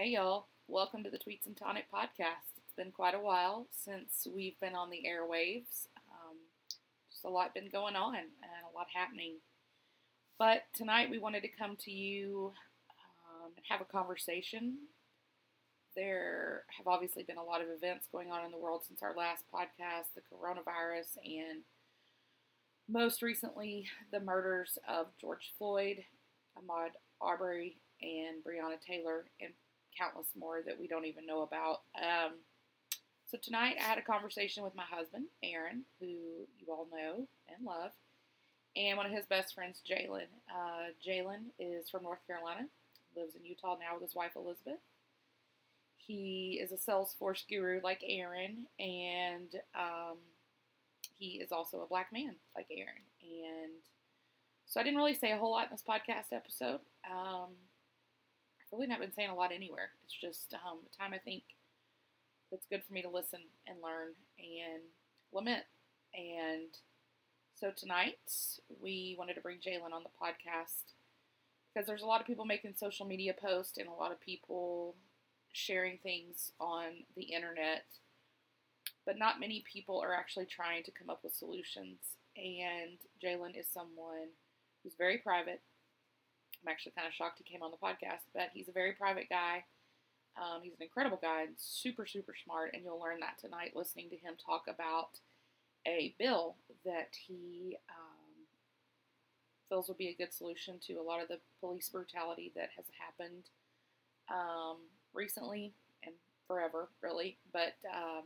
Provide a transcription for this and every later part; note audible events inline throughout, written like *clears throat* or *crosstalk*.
Hey, y'all. Welcome to the Tweets and Tonic podcast. It's been quite a while since we've been on the airwaves. Um, just a lot been going on and a lot happening. But tonight we wanted to come to you um, and have a conversation. There have obviously been a lot of events going on in the world since our last podcast the coronavirus, and most recently, the murders of George Floyd, Ahmaud Arbery, and Breonna Taylor, and countless more that we don't even know about. Um, so tonight I had a conversation with my husband, Aaron, who you all know and love, and one of his best friends, Jalen. Uh, Jalen is from North Carolina, lives in Utah now with his wife, Elizabeth. He is a Salesforce guru like Aaron, and um, he is also a black man like Aaron. And so I didn't really say a whole lot in this podcast episode. Um, really not been saying a lot anywhere. It's just um, time I think that's good for me to listen and learn and lament. And so tonight we wanted to bring Jalen on the podcast because there's a lot of people making social media posts and a lot of people sharing things on the internet, but not many people are actually trying to come up with solutions. And Jalen is someone who's very private, I'm actually kind of shocked he came on the podcast, but he's a very private guy. Um, he's an incredible guy and super, super smart, and you'll learn that tonight listening to him talk about a bill that he um, feels would be a good solution to a lot of the police brutality that has happened um, recently and forever, really. But um,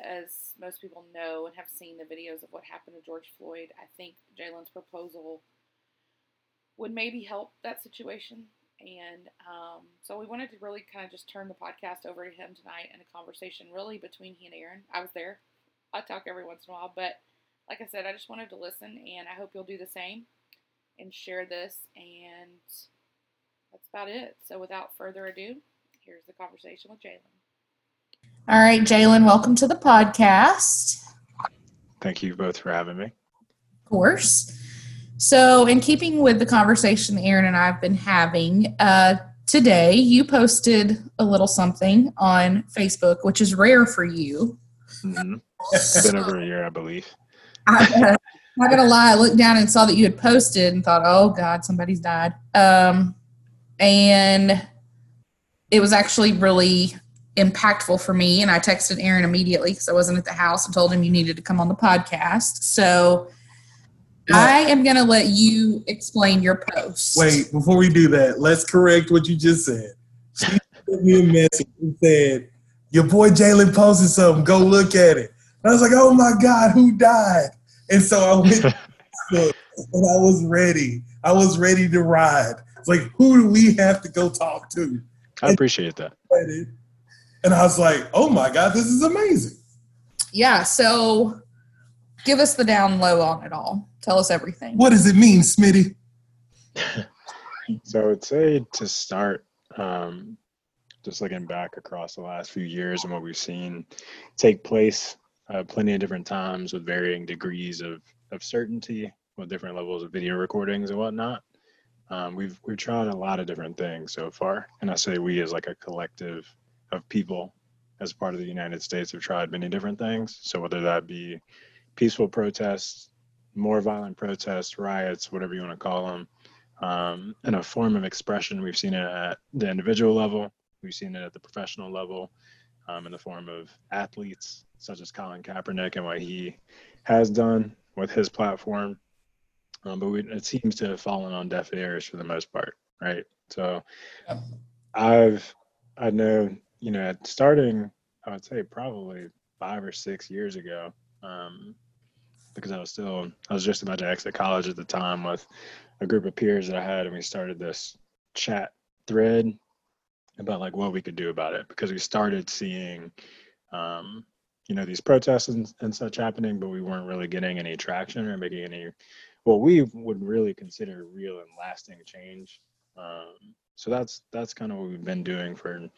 as most people know and have seen the videos of what happened to George Floyd, I think Jalen's proposal would maybe help that situation. And um, so we wanted to really kind of just turn the podcast over to him tonight and a conversation really between he and Aaron. I was there. I talk every once in a while, but like I said, I just wanted to listen, and I hope you'll do the same and share this. And that's about it. So without further ado, here's the conversation with Jalen. All right, Jalen, welcome to the podcast. Thank you both for having me. Of course. So, in keeping with the conversation Aaron and I have been having, uh, today you posted a little something on Facebook, which is rare for you. Mm-hmm. It's been over a year, I believe. *laughs* I, uh, not gonna lie, I looked down and saw that you had posted and thought, "Oh God, somebody's died." Um, and it was actually really impactful for me. And I texted Aaron immediately because I wasn't at the house and told him you needed to come on the podcast. So I am going to let you explain your post. Wait, before we do that, let's correct what you just said. She sent me a message and said, Your boy Jalen posted something. Go look at it. And I was like, Oh my God, who died? And so I went *laughs* and I was ready. I was ready to ride. It's like, who do we have to go talk to? I appreciate that. And I was like, oh my God, this is amazing. Yeah. So give us the down low on it all. Tell us everything. What does it mean, Smitty? so I would say to start, um, just looking back across the last few years and what we've seen take place uh, plenty of different times with varying degrees of, of certainty with different levels of video recordings and whatnot. Um, we've we've tried a lot of different things so far, and I say we as like a collective of people as part of the United States have tried many different things. So whether that be peaceful protests, more violent protests, riots, whatever you want to call them, um, and a form of expression. We've seen it at the individual level, we've seen it at the professional level, um, in the form of athletes such as Colin Kaepernick and what he has done with his platform. Um, but we, it seems to have fallen on deaf ears for the most part, right? So I've, I know, you know, starting, I would say probably five or six years ago, um, because I was still I was just about to exit college at the time with a group of peers that I had, and we started this chat thread about like what we could do about it because we started seeing um, you know these protests and, and such happening, but we weren't really getting any traction or making any what we would really consider real and lasting change. Um, so that's that's kind of what we've been doing for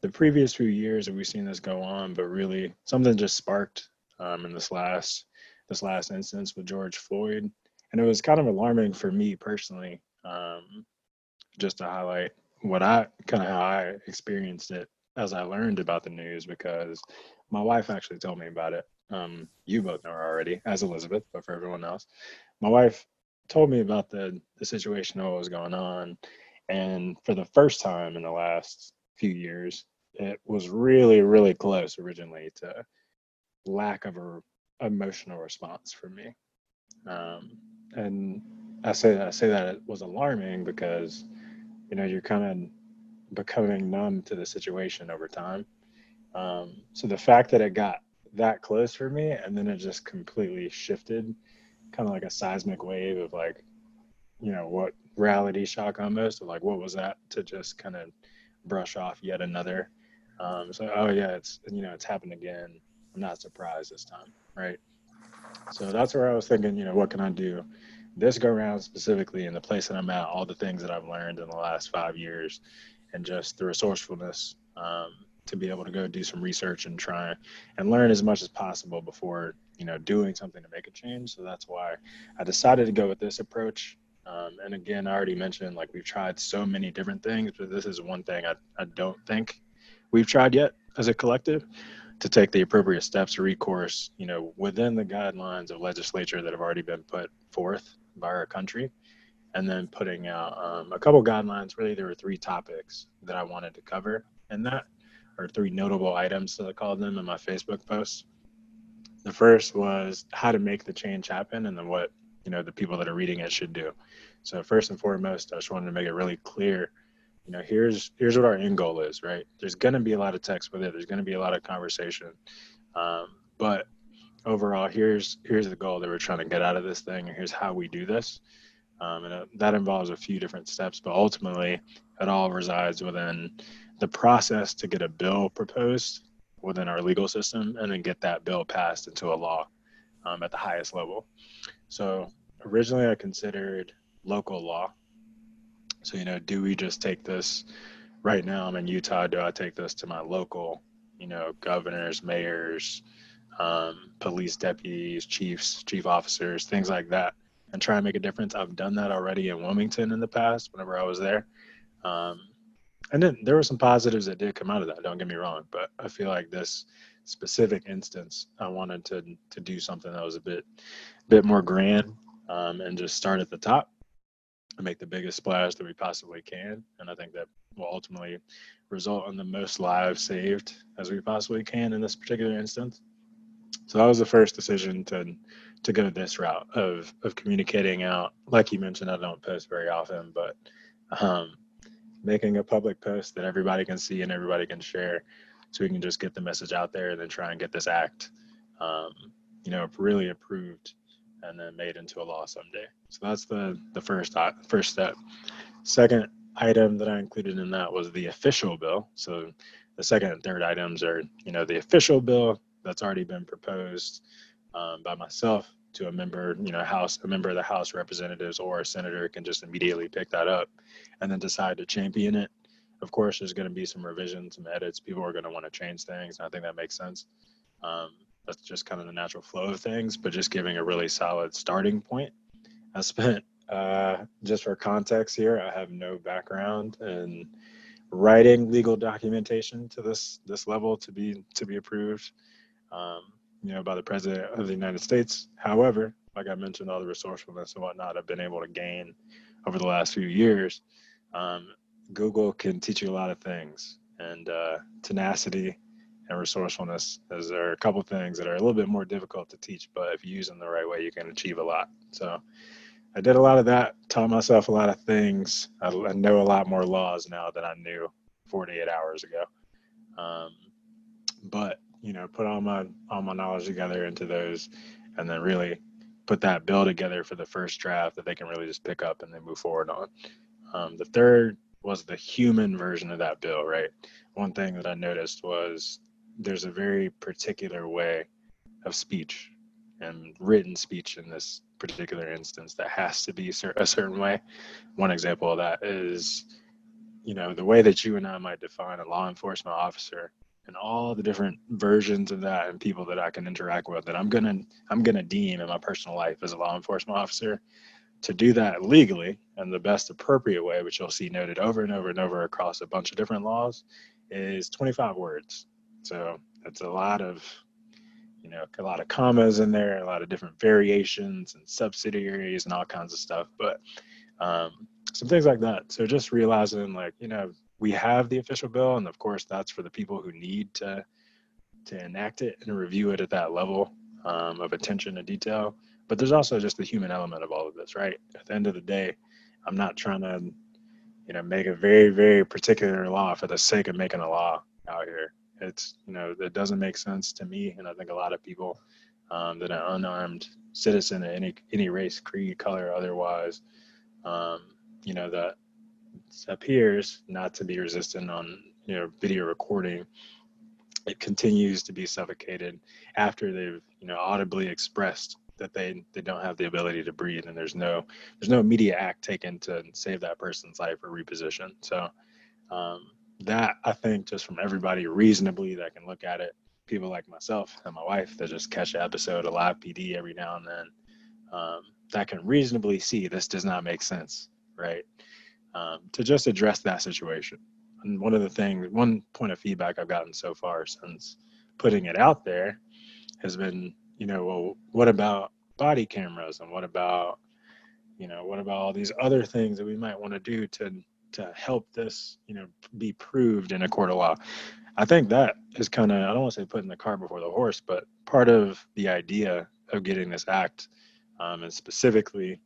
the previous few years that we've seen this go on, but really something just sparked um, in this last this last instance with George Floyd, and it was kind of alarming for me personally, um, just to highlight what I kind of how I experienced it as I learned about the news because my wife actually told me about it. Um, you both know her already as Elizabeth, but for everyone else, my wife told me about the the situation what was going on, and for the first time in the last few years, it was really really close originally to lack of a emotional response for me, um, and I say I say that it was alarming because you know you're kind of becoming numb to the situation over time. Um, so the fact that it got that close for me and then it just completely shifted, kind of like a seismic wave of like, you know, what reality shock almost of like what was that to just kind of brush off yet another. Um, so oh yeah, it's you know it's happened again. I'm not surprised this time, right? So that's where I was thinking, you know, what can I do? this go round specifically in the place that I'm at, all the things that I've learned in the last five years, and just the resourcefulness um, to be able to go do some research and try and learn as much as possible before you know doing something to make a change. So that's why I decided to go with this approach. Um, and again, I already mentioned like we've tried so many different things, but this is one thing I, I don't think we've tried yet as a collective to take the appropriate steps to recourse, you know, within the guidelines of legislature that have already been put forth by our country, and then putting out um, a couple guidelines. Really, there were three topics that I wanted to cover and that, are three notable items, that I called them in my Facebook post. The first was how to make the change happen, and then what you know the people that are reading it should do. So first and foremost, I just wanted to make it really clear. You know, here's here's what our end goal is, right? There's going to be a lot of text with it. There's going to be a lot of conversation, um, but overall here's here's the goal that we're trying to get out of this thing and here's how we do this um, and uh, that involves a few different steps but ultimately it all resides within the process to get a bill proposed within our legal system and then get that bill passed into a law um, at the highest level so originally i considered local law so you know do we just take this right now i'm in utah do i take this to my local you know governors mayors um, police deputies, chiefs, chief officers, things like that, and try and make a difference. I've done that already in Wilmington in the past whenever I was there. Um, and then there were some positives that did come out of that. Don't get me wrong, but I feel like this specific instance, I wanted to to do something that was a bit bit more grand um, and just start at the top and make the biggest splash that we possibly can. And I think that will ultimately result in the most lives saved as we possibly can in this particular instance. So that was the first decision to to go this route of of communicating out. Like you mentioned, I don't post very often, but um, making a public post that everybody can see and everybody can share, so we can just get the message out there and then try and get this act, um, you know, really approved and then made into a law someday. So that's the the first uh, first step. Second item that I included in that was the official bill. So the second and third items are, you know, the official bill that's already been proposed um, by myself to a member, you know, House, a member of the House Representatives or a senator can just immediately pick that up and then decide to champion it. Of course, there's going to be some revisions, some edits. People are going to want to change things. And I think that makes sense. Um, that's just kind of the natural flow of things, but just giving a really solid starting point. I spent, *laughs* uh, just for context here, I have no background in writing legal documentation to this this level to be to be approved um, you know, by the president of the United States. However, like I mentioned, all the resourcefulness and whatnot I've been able to gain over the last few years. Um, Google can teach you a lot of things, and uh, tenacity and resourcefulness there are a couple things that are a little bit more difficult to teach, but if you use them the right way, you can achieve a lot. So I did a lot of that, taught myself a lot of things. I, I know a lot more laws now than I knew 48 hours ago. Um, but you know put all my all my knowledge together into those and then really put that bill together for the first draft that they can really just pick up and then move forward on um, the third was the human version of that bill right one thing that i noticed was there's a very particular way of speech and written speech in this particular instance that has to be a certain way one example of that is you know the way that you and i might define a law enforcement officer and all the different versions of that and people that I can interact with that I'm gonna I'm gonna deem in my personal life as a law enforcement officer to do that legally And the best appropriate way, which you'll see noted over and over and over across a bunch of different laws, is 25 words. So that's a lot of, you know, a lot of commas in there, a lot of different variations and subsidiaries and all kinds of stuff. But um, some things like that. So just realizing, like, you know, we have the official bill, and of course, that's for the people who need to to enact it and review it at that level um, of attention to detail. But there's also just the human element of all of this, right? At the end of the day, I'm not trying to, you know, make a very, very particular law for the sake of making a law out here. It's, you know, it doesn't make sense to me, and I think a lot of people um, that are unarmed citizen of any any race, creed, color, otherwise, um, you know, that appears not to be resistant on you know video recording it continues to be suffocated after they've you know audibly expressed that they they don't have the ability to breathe and there's no there's no immediate act taken to save that person's life or reposition. So um, that i think just from everybody reasonably that can look at it people like myself and my wife that just catch an episode of live pd every now and then um, that can reasonably see this does not make sense right um, to just address that situation. And one of the things, one point of feedback I've gotten so far since putting it out there has been, you know, well, what about body cameras and what about, you know, what about all these other things that we might want to do to to help this, you know, be proved in a court of law? I think that is kind of, I don't want to say putting the cart before the horse, but part of the idea of getting this act, um, and specifically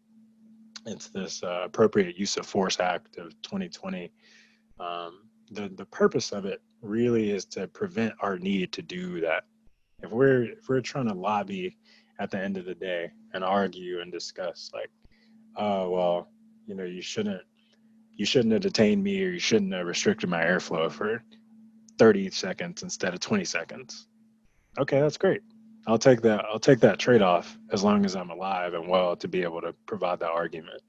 it's this uh, appropriate use of force act of 2020 um, the the purpose of it really is to prevent our need to do that if we're if we're trying to lobby at the end of the day and argue and discuss like oh well you know you shouldn't you shouldn't have detained me or you shouldn't have restricted my airflow for 30 seconds instead of 20 seconds okay that's great I'll take that. I'll take that trade off as long as I'm alive and well to be able to provide that argument.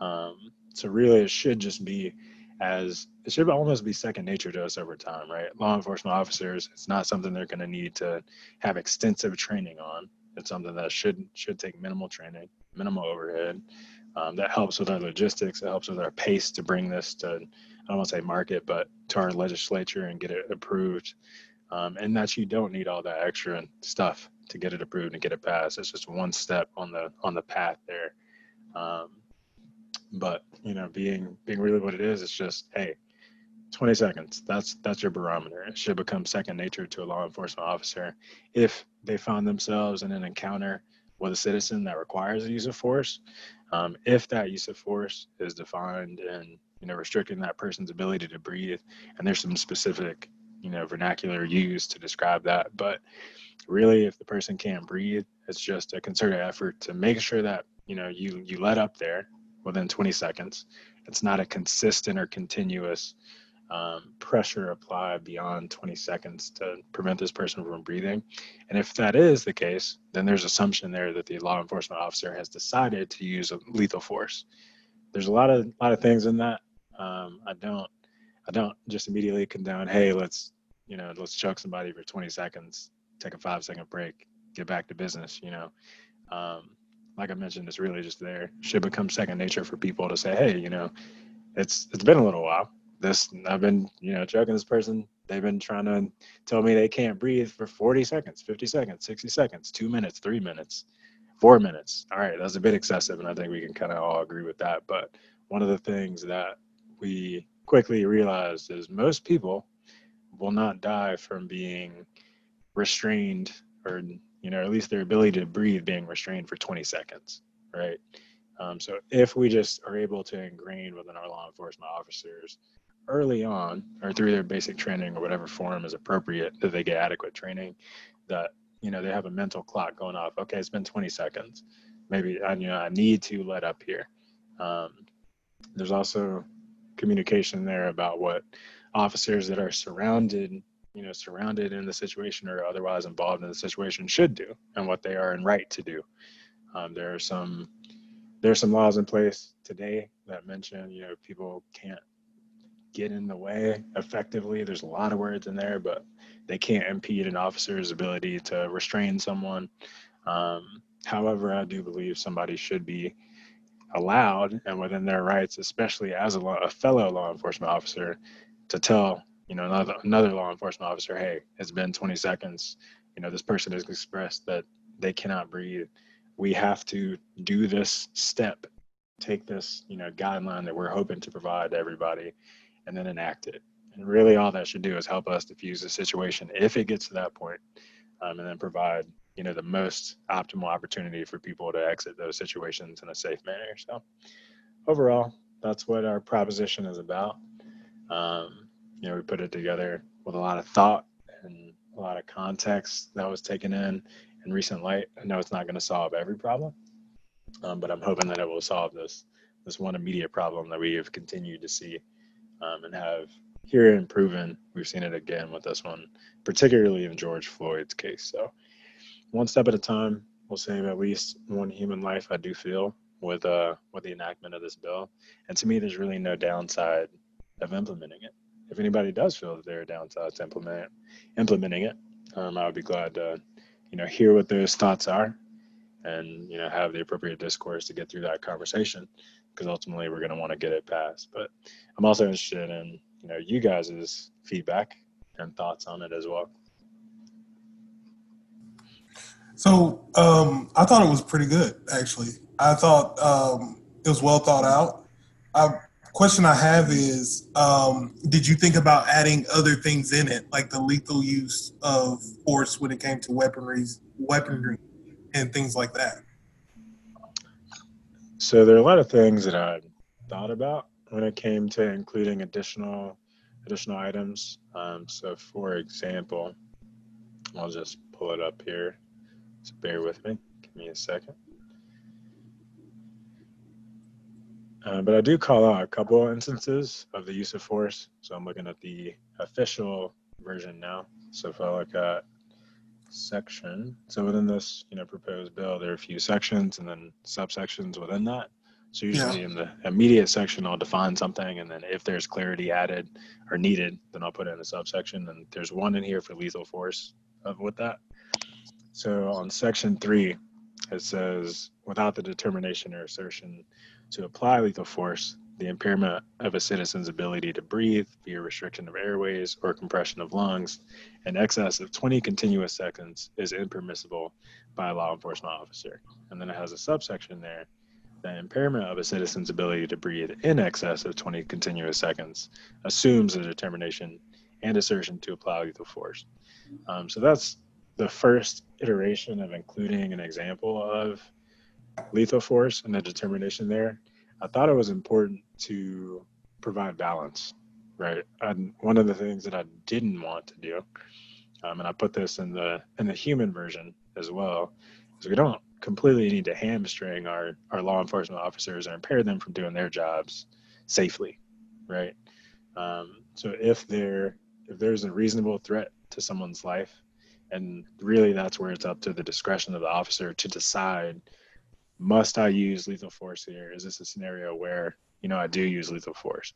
Um, so really, it should just be as it should almost be second nature to us over time, right? Law enforcement officers, it's not something they're going to need to have extensive training on. It's something that should should take minimal training, minimal overhead. Um, that helps with our logistics. It helps with our pace to bring this to I don't want to say market, but to our legislature and get it approved um, and that you don't need all that extra stuff to get it approved and get it passed. It's just one step on the on the path there. Um, but you know, being being really what it is, it's just hey, 20 seconds. That's that's your barometer. It should become second nature to a law enforcement officer if they found themselves in an encounter with a citizen that requires the use of force. Um, if that use of force is defined and you know restricting that person's ability to breathe, and there's some specific you know vernacular used to describe that but really if the person can't breathe it's just a concerted effort to make sure that you know you you let up there within 20 seconds it's not a consistent or continuous um, pressure applied beyond 20 seconds to prevent this person from breathing and if that is the case then there's assumption there that the law enforcement officer has decided to use a lethal force there's a lot of lot of things in that um, i don't I don't just immediately condone, hey, let's, you know, let's choke somebody for 20 seconds, take a five second break, get back to business, you know. Um, like I mentioned, it's really just there. Should become second nature for people to say, hey, you know, it's it's been a little while. This I've been, you know, choking this person. They've been trying to tell me they can't breathe for 40 seconds, 50 seconds, 60 seconds, two minutes, three minutes, four minutes. All right, that's a bit excessive, and I think we can kind of all agree with that. But one of the things that we quickly realized is most people will not die from being restrained or you know at least their ability to breathe being restrained for 20 seconds right um, so if we just are able to ingrain within our law enforcement officers early on or through their basic training or whatever form is appropriate that they get adequate training that you know they have a mental clock going off okay it's been 20 seconds. Maybe I, you know i need to let up here. Um, there's also communication there about what officers that are surrounded you know surrounded in the situation or otherwise involved in the situation should do and what they are in right to do. Um, there are some there are some laws in place today that mention you know people can't get in the way effectively there's a lot of words in there but they can't impede an officer's ability to restrain someone um, however i do believe somebody should be allowed and within their rights, especially as a, law, a fellow law enforcement officer, to tell you know another another law enforcement officer, hey, it's been 20 seconds. You know this person has expressed that they cannot breathe. We have to do this step, take this you know guideline that we're hoping to provide to everybody, and then enact it. And really, all that should do is help us diffuse the situation if it gets to that point, um, and then provide you know the most optimal opportunity for people to exit those situations in a safe manner. So overall, that's what our proposition is about. Um, you know, we put it together with a lot of thought and a lot of context that was taken in in recent light. I know it's not going to solve every problem, um, but I'm hoping that it will solve this this one immediate problem that we have continued to see um, and have here and proven. We've seen it again with this one, particularly in George Floyd's case. So one step at a time We'll save at least one human life. I do feel with uh with the enactment of this bill, and to me, there's really no downside of implementing it. If anybody does feel that there are downsides to implement implementing it, um, I would be glad to you know hear what those thoughts are, and you know have the appropriate discourse to get through that conversation, because ultimately we're going to want to get it passed. But I'm also interested in you know you guys' feedback and thoughts on it as well. So um, I thought it was pretty good, actually. I thought um, it was well thought out. A question I have is, um, did you think about adding other things in it, like the lethal use of force when it came to weaponry, weaponry, and things like that? So there are a lot of things that I thought about when it came to including additional additional items. Um, so, for example, I'll just pull it up here. So bear with me. Give me a second. Uh, but I do call out a couple instances of the use of force. So I'm looking at the official version now. So if I look at section, so within this, you know, proposed bill, there are a few sections and then subsections within that. So usually yeah. in the immediate section, I'll define something, and then if there's clarity added or needed, then I'll put it in a subsection. And there's one in here for lethal force of with that. So on section three, it says without the determination or assertion to apply lethal force, the impairment of a citizen's ability to breathe via restriction of airways or compression of lungs in excess of 20 continuous seconds is impermissible by a law enforcement officer. And then it has a subsection there. The impairment of a citizen's ability to breathe in excess of 20 continuous seconds assumes a determination and assertion to apply lethal force. Um, so that's the first iteration of including an example of lethal force and the determination there, I thought it was important to provide balance, right? And one of the things that I didn't want to do, um, and I put this in the in the human version as well, is we don't completely need to hamstring our our law enforcement officers or impair them from doing their jobs safely, right? Um, so if there if there's a reasonable threat to someone's life and really that's where it's up to the discretion of the officer to decide must i use lethal force here? Is this a scenario where you know i do use lethal force?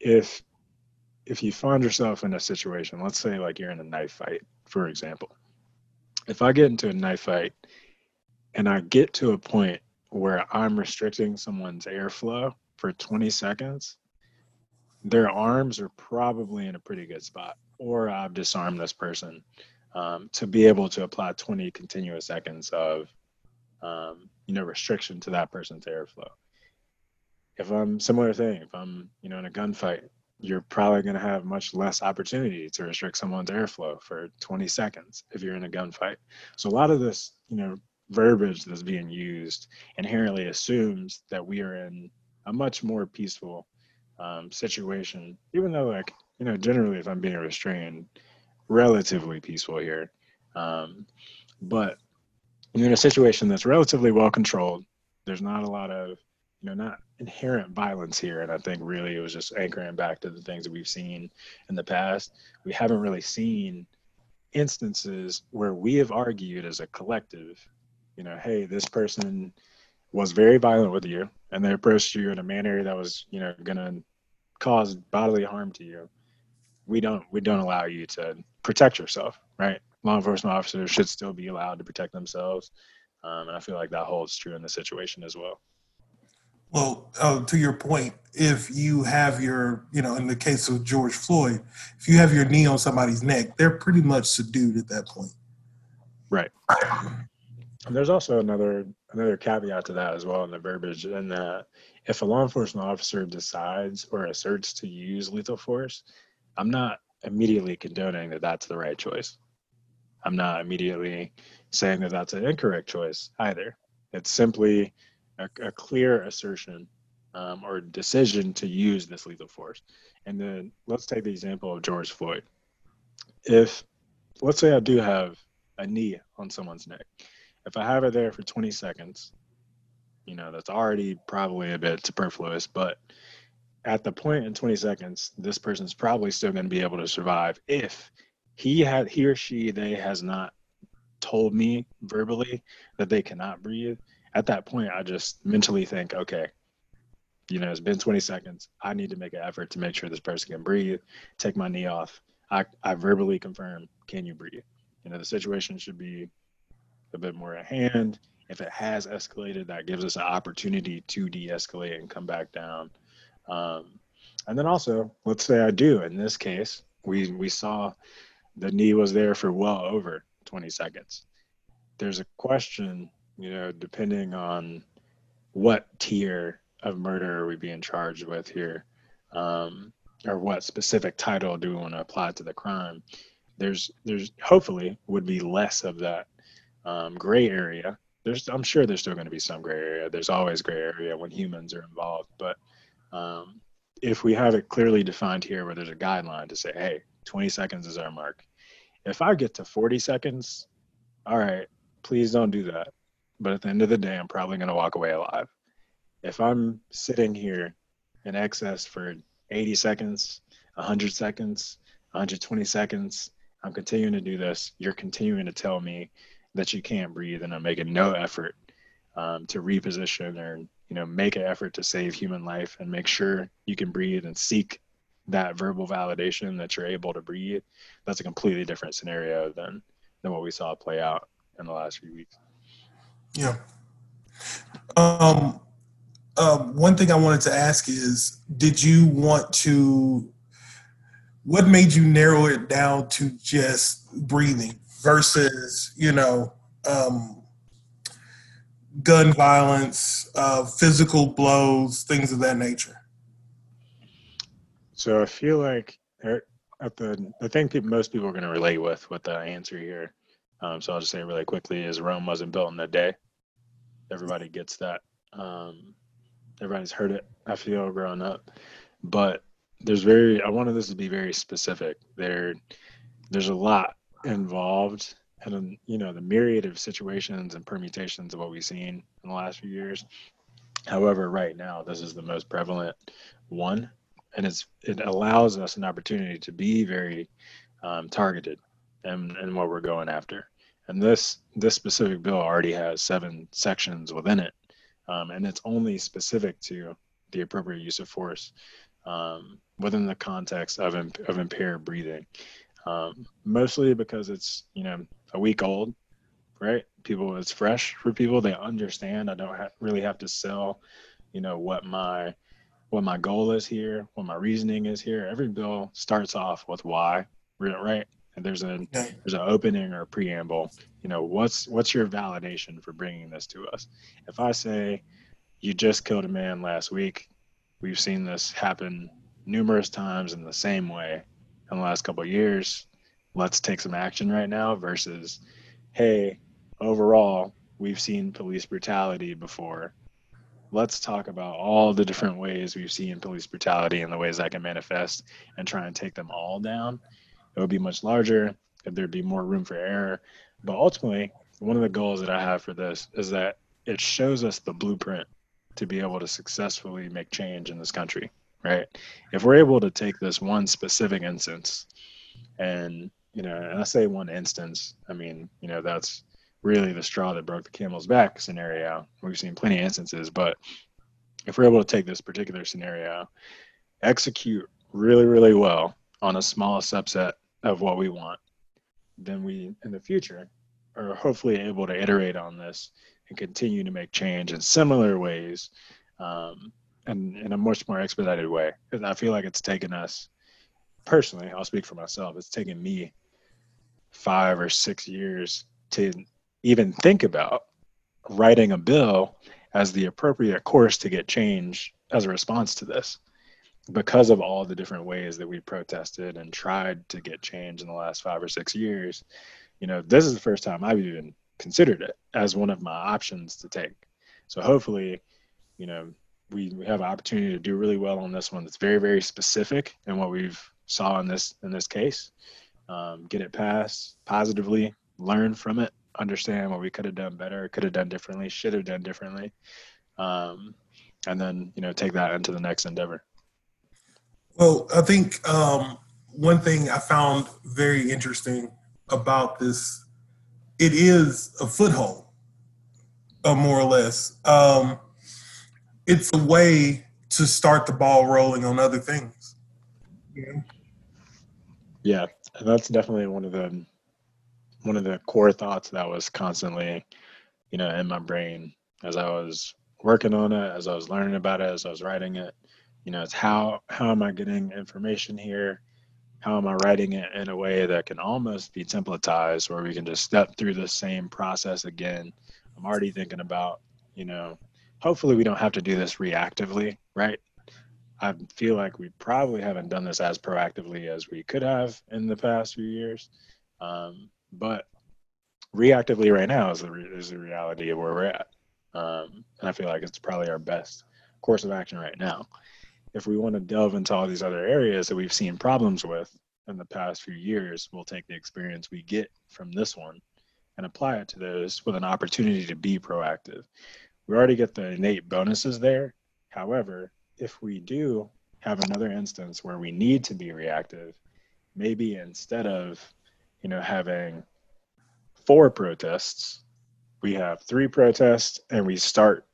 If if you find yourself in a situation let's say like you're in a knife fight for example. If i get into a knife fight and i get to a point where i'm restricting someone's airflow for 20 seconds their arms are probably in a pretty good spot or i've disarmed this person um, to be able to apply 20 continuous seconds of um, you know restriction to that person's airflow if i'm similar thing if i'm you know in a gunfight you're probably going to have much less opportunity to restrict someone's airflow for 20 seconds if you're in a gunfight so a lot of this you know verbiage that's being used inherently assumes that we are in a much more peaceful um, situation even though like you know generally if i'm being restrained relatively peaceful here. Um, but you're in a situation that's relatively well controlled. There's not a lot of, you know, not inherent violence here. And I think really it was just anchoring back to the things that we've seen in the past. We haven't really seen instances where we have argued as a collective, you know, hey, this person was very violent with you and they approached you in a manner that was, you know, going to cause bodily harm to you we don't we don't allow you to protect yourself, right? Law enforcement officers should still be allowed to protect themselves, um, and I feel like that holds true in this situation as well. Well, uh, to your point, if you have your, you know, in the case of George Floyd, if you have your knee on somebody's neck, they're pretty much subdued at that point. Right. And there's also another another caveat to that as well in the verbiage, in that if a law enforcement officer decides or asserts to use lethal force, I'm not immediately condoning that that's the right choice. I'm not immediately saying that that's an incorrect choice either. It's simply a, a clear assertion um, or decision to use this lethal force. And then let's take the example of George Floyd. If, let's say, I do have a knee on someone's neck, if I have it there for 20 seconds, you know, that's already probably a bit superfluous, but at the point in 20 seconds, this person's probably still going to be able to survive if he had he or she they has not told me verbally that they cannot breathe. At that point i just mentally think okay you know it's been 20 seconds. I need to make an effort to make sure this person can breathe take my knee off. I, I verbally confirm can you breathe? You know the situation should be a bit more at hand. If it has escalated that gives us an opportunity to de-escalate and come back down. Um, and then also let's say i do. In this case we we saw the knee was there for well over 20 seconds. There's a question, you know, depending on what tier of murder are we being charged with here, um, or what specific title do we want to apply to the crime. There's, there's hopefully would be less of that um, gray area. There's, I'm sure there's still going to be some gray area. There's always gray area when humans are involved, but um, if we have it clearly defined here, where there's a guideline to say, hey, 20 seconds is our mark. If I get to 40 seconds, all right, please don't do that. But at the end of the day, I'm probably going to walk away alive. If I'm sitting here in excess for 80 seconds, 100 seconds, 120 seconds, I'm continuing to do this. You're continuing to tell me that you can't breathe, and I'm making no effort um, to reposition or you know make an effort to save human life and make sure you can breathe and seek that verbal validation that you're able to breathe, that's a completely different scenario than than what we saw play out in the last few weeks. Yeah. Um, um, one thing I wanted to ask is, did you want to? What made you narrow it down to just breathing versus, you know, um, gun violence, uh, physical blows, things of that nature? So I feel like at the the thing people, most people are going to relate with with the answer here. Um, so I'll just say really quickly is Rome wasn't built in a day. Everybody gets that. Um, everybody's heard it. I feel growing up, but there's very. I wanted this to be very specific. There, there's a lot involved, and you know the myriad of situations and permutations of what we've seen in the last few years. However, right now this is the most prevalent one and it's it allows us an opportunity to be very um, targeted and and what we're going after. And this this specific bill already has seven sections within it, um, and it's only specific to the appropriate use of force um, within the context of imp- of impaired breathing. Um, mostly because it's you know a week old, right? People, it's fresh for people. They understand. I don't ha- really have to sell, you know, what my what my goal is here, what my reasoning is here. Every bill starts off with why, right? And there's a there's an opening or a preamble. You know, what's what's your validation for bringing this to us? If I say you just killed a man last week, we've seen this happen numerous times in the same way in the last couple of years. Let's take some action right now versus, hey, overall, we've seen police brutality before let's talk about all the different ways we've seen police brutality and the ways that can manifest and try and take them all down. It would be much larger, there'd be more room for error. But ultimately, one of the goals that I have for this is that it shows us the blueprint to be able to successfully make change in this country, right? If we're able to take this one specific instance and, you know, and I say one instance, I mean, you know, that's really the straw that broke the camel's back scenario. We've seen plenty of instances, but if we're able to take this particular scenario, execute really, really well on a small subset of what we want, then we in the future are hopefully able to iterate on this and continue to make change in similar ways um, and in a much more expedited way. Because I feel like it's taken us personally. I'll speak for myself. It's taken me five or six years to even think about writing a bill as the appropriate course to get change as a response to this because of all the different ways that we protested and tried to get change in the last five or six years. You know this is the first time i've even considered it as one of my options to take. So hopefully you know we, we have an opportunity to do really well on this one that's very very specific and what we've saw in this in this case um, get it passed positively learn from it understand what we could have done better could have done differently should have done differently. Um, and then you know take that into the next endeavor. Well i think um, one thing i found very interesting about this it is a foothold uh, more or less. Um, it's a way to start the ball rolling on other things. Yeah, yeah and that's definitely one of the one of the core thoughts that was constantly you know in my brain as i was working on it as i was learning about it as i was writing it you know it's how how am i getting information here? How am i writing it in a way that can almost be templatized where we can just step through the same process again? I'm already thinking about you know hopefully we don't have to do this reactively right? I feel like we probably haven't done this as proactively as we could have in the past few years. Um, but reactively right now is the, is the reality of where we're at. Um, and i feel like it's probably our best course of action right now. If we want to delve into all these other areas that we've seen problems with in the past few years we'll take the experience we get from this one and apply it to those with an opportunity to be proactive. We already get the innate bonuses there. However if we do have another instance where we need to be reactive maybe instead of you know, having four protests, we have three protests, and we start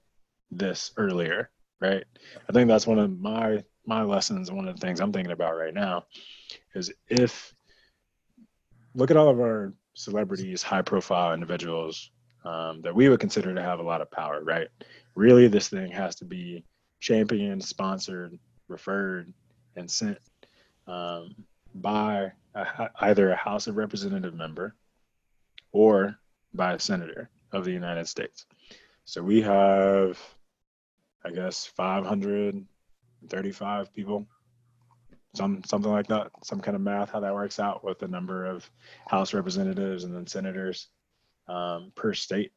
this earlier, right? I think that's one of my my lessons. One of the things I'm thinking about right now is if look at all of our celebrities, high profile individuals um, that we would consider to have a lot of power, right? Really, this thing has to be championed, sponsored, referred, and sent um, by a, either a House of Representative member or by a senator of the United States. So we have, I guess, 535 people, some something like that, some kind of math how that works out with the number of House representatives and then senators um, per state.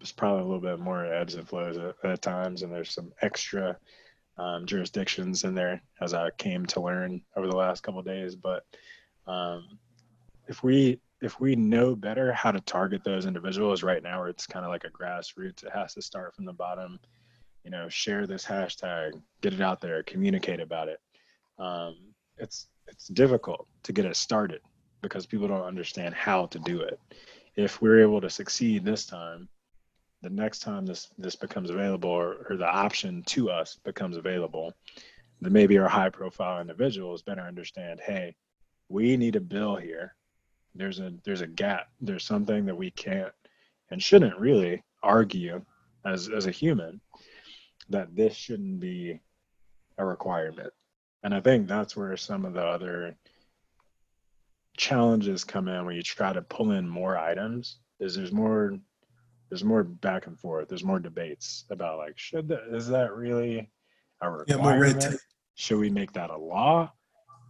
It's probably a little bit more ebbs and flows at, at times, and there's some extra um, jurisdictions in there as I came to learn over the last couple days. But um, if we if we know better how to target those individuals right now, where it's kind of like a grassroots, it has to start from the bottom. You know, share this hashtag, get it out there, communicate about it. Um, it's it's difficult to get it started because people don't understand how to do it. If we're able to succeed this time, the next time this this becomes available or, or the option to us becomes available, then maybe our high profile individuals better understand, hey, we need a bill here. There's a there's a gap. There's something that we can't and shouldn't really argue as as a human that this shouldn't be a requirement. And I think that's where some of the other challenges come in when you try to pull in more items is there's more there's more back and forth. There's more debates about like, should that is that really a requirement? Yeah, should we make that a law,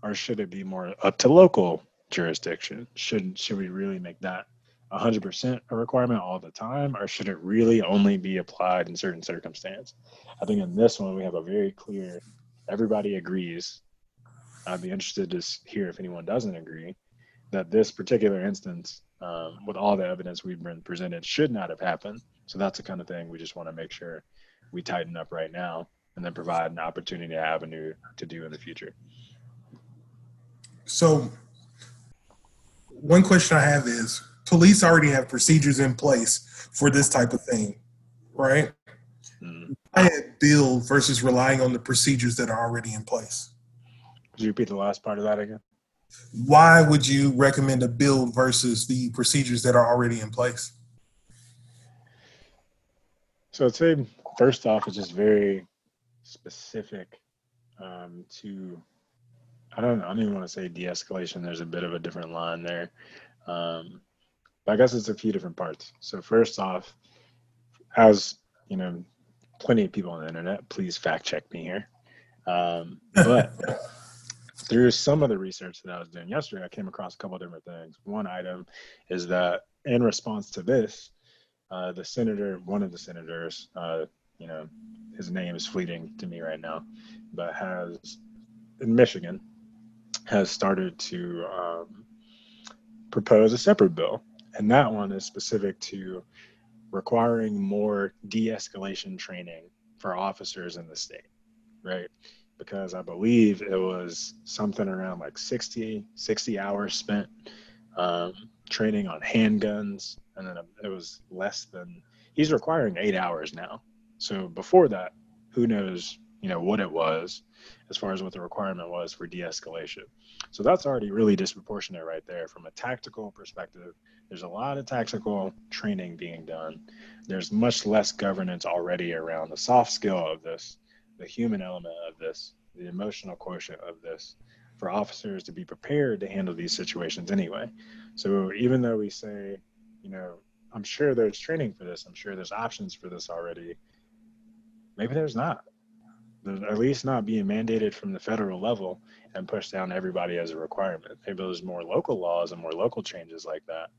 or should it be more up to local jurisdiction? Should should we really make that 100% a requirement all the time, or should it really only be applied in certain circumstances? I think in this one we have a very clear. Everybody agrees. I'd be interested to hear if anyone doesn't agree that this particular instance um, with all the evidence we've been presented should not have happened. So that's the kind of thing we just want to make sure we tighten up right now and then provide an opportunity avenue to do in the future. So one question I have is police already have procedures in place for this type of thing, right? Mm. I had build versus relying on the procedures that are already in place. Could you repeat the last part of that again? Why would you recommend a build versus the procedures that are already in place? So I'd say first off, it's just very specific um, to. I don't. I don't even want to say de-escalation. There's a bit of a different line there, um, but I guess it's a few different parts. So first off, as you know, plenty of people on the internet. Please fact check me here. Um, but *laughs* through some of the research that I was doing yesterday, I came across a couple different things. One item is that in response to this, uh, the senator, one of the senators, uh, you know, his name is fleeting to me right now, but has in Michigan has started to um, propose a separate bill, and that one is specific to requiring more de-escalation training for officers in the state, right? Because I believe it was something around like 60, 60 hours spent um, training on handguns, and then it was less than. He's requiring eight hours now. So before that, who knows, you know, what it was as far as what the requirement was for de-escalation. So that's already really disproportionate right there from a tactical perspective. There's a lot of tactical training being done. There's much less governance already around the soft skill of this, the human element of this, the emotional quotient of this for officers to be prepared to handle these situations anyway. So even though we say, you know, I'm sure there's training for this, I'm sure there's options for this already, maybe there's not at least not being mandated from the federal level and pushed down everybody as a requirement. Maybe there's more local laws and more local changes like that.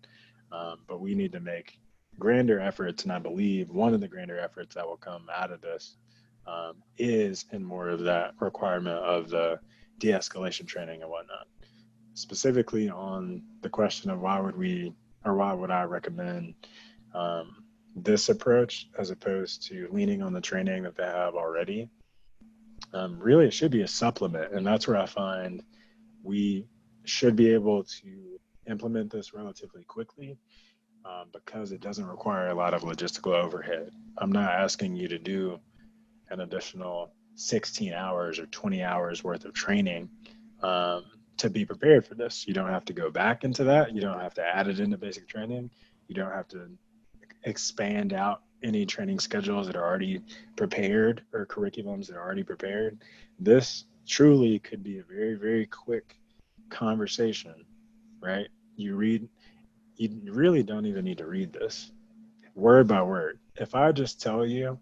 Um, but we need to make grander efforts, and I believe one of the grander efforts that will come out of this um, is in more of that requirement of the de-escalation training and whatnot. Specifically on the question of why would we or why would I recommend um, this approach as opposed to leaning on the training that they have already um, really it should be a supplement and that's where i find we should be able to implement this relatively quickly um, because it doesn't require a lot of logistical overhead i'm not asking you to do an additional 16 hours or 20 hours worth of training um, to be prepared for this you don't have to go back into that you don't have to add it into basic training you don't have to expand out any training schedules that are already prepared or curriculums that are already prepared. This truly could be a very, very quick conversation, right? You read, you really don't even need to read this word by word. If I just tell you,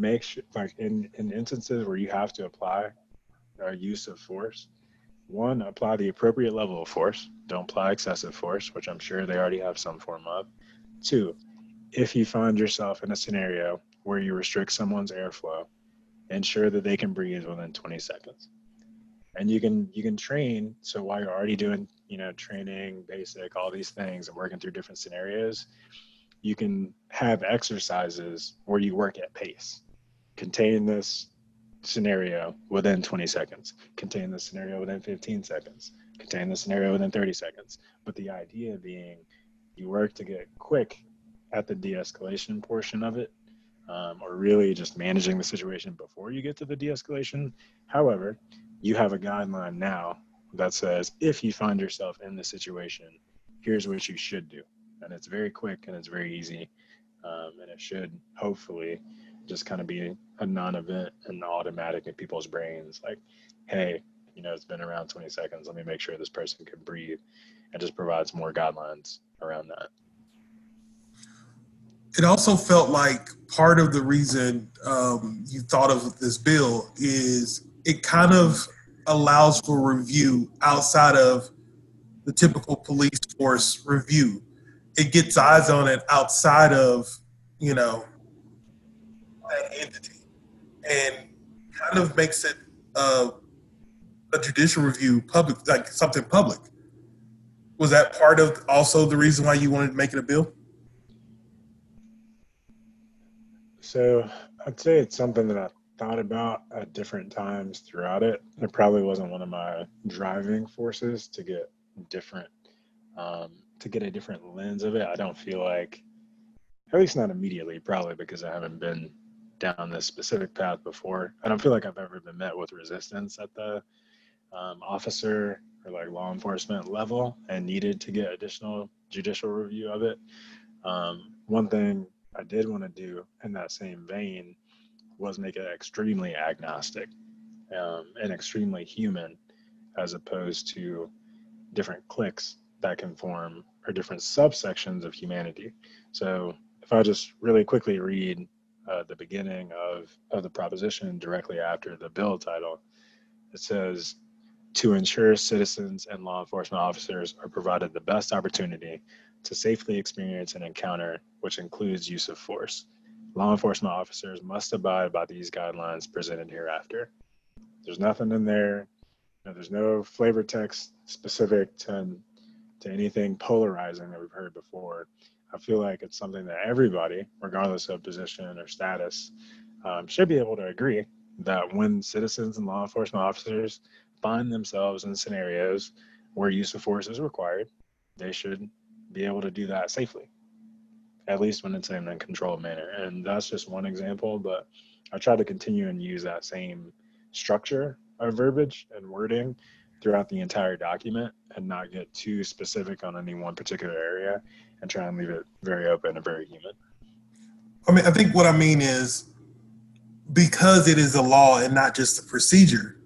make sure, like in, in instances where you have to apply our use of force, one, apply the appropriate level of force. Don't apply excessive force, which I'm sure they already have some form of. Two, if you find yourself in a scenario where you restrict someone's airflow, ensure that they can breathe within 20 seconds. And you can you can train so while you're already doing, you know, training, basic, all these things and working through different scenarios, you can have exercises where you work at pace. Contain this scenario within 20 seconds. Contain the scenario within 15 seconds. Contain the scenario within 30 seconds. But the idea being you work to get quick at the de-escalation portion of it, um, or really just managing the situation before you get to the de-escalation. However, you have a guideline now that says if you find yourself in the situation, here's what you should do, and it's very quick and it's very easy, um, and it should hopefully just kind of be a non-event and automatic in people's brains, like, hey, you know, it's been around 20 seconds. Let me make sure this person can breathe, and just provides more guidelines around that it also felt like part of the reason um, you thought of this bill is it kind of allows for review outside of the typical police force review. It gets eyes on it outside of, you know, that entity and kind of makes it uh, a judicial review public, like something public. Was that part of also the reason why you wanted to make it a bill? So I'd say it's something that I thought about at different times throughout it. It probably wasn't one of my driving forces to get different, um, to get a different lens of it. I don't feel like, at least not immediately, probably because I haven't been down this specific path before. I don't feel like I've ever been met with resistance at the um, officer or like law enforcement level and needed to get additional judicial review of it. Um, one thing I did want to do in that same vein was make it extremely agnostic um, and extremely human, as opposed to different cliques that can form or different subsections of humanity. So if I just really quickly read uh, the beginning of, of the proposition directly after the bill title, it says to ensure citizens and law enforcement officers are provided the best opportunity to safely experience an encounter, which includes use of force. Law enforcement officers must abide by these guidelines presented hereafter. There's nothing in there. You know, there's no flavor text specific to, to anything polarizing that we've heard before. I feel like it's something that everybody, regardless of position or status, um, should be able to agree that when citizens and law enforcement officers find themselves in scenarios where use of force is required, they should be able to do that safely, at least when it's in a controlled manner. And that's just one example, but I try to continue and use that same structure of verbiage and wording throughout the entire document and not get too specific on any one particular area and try and leave it very open and very human. I mean, I think what I mean is because it is a law and not just a procedure,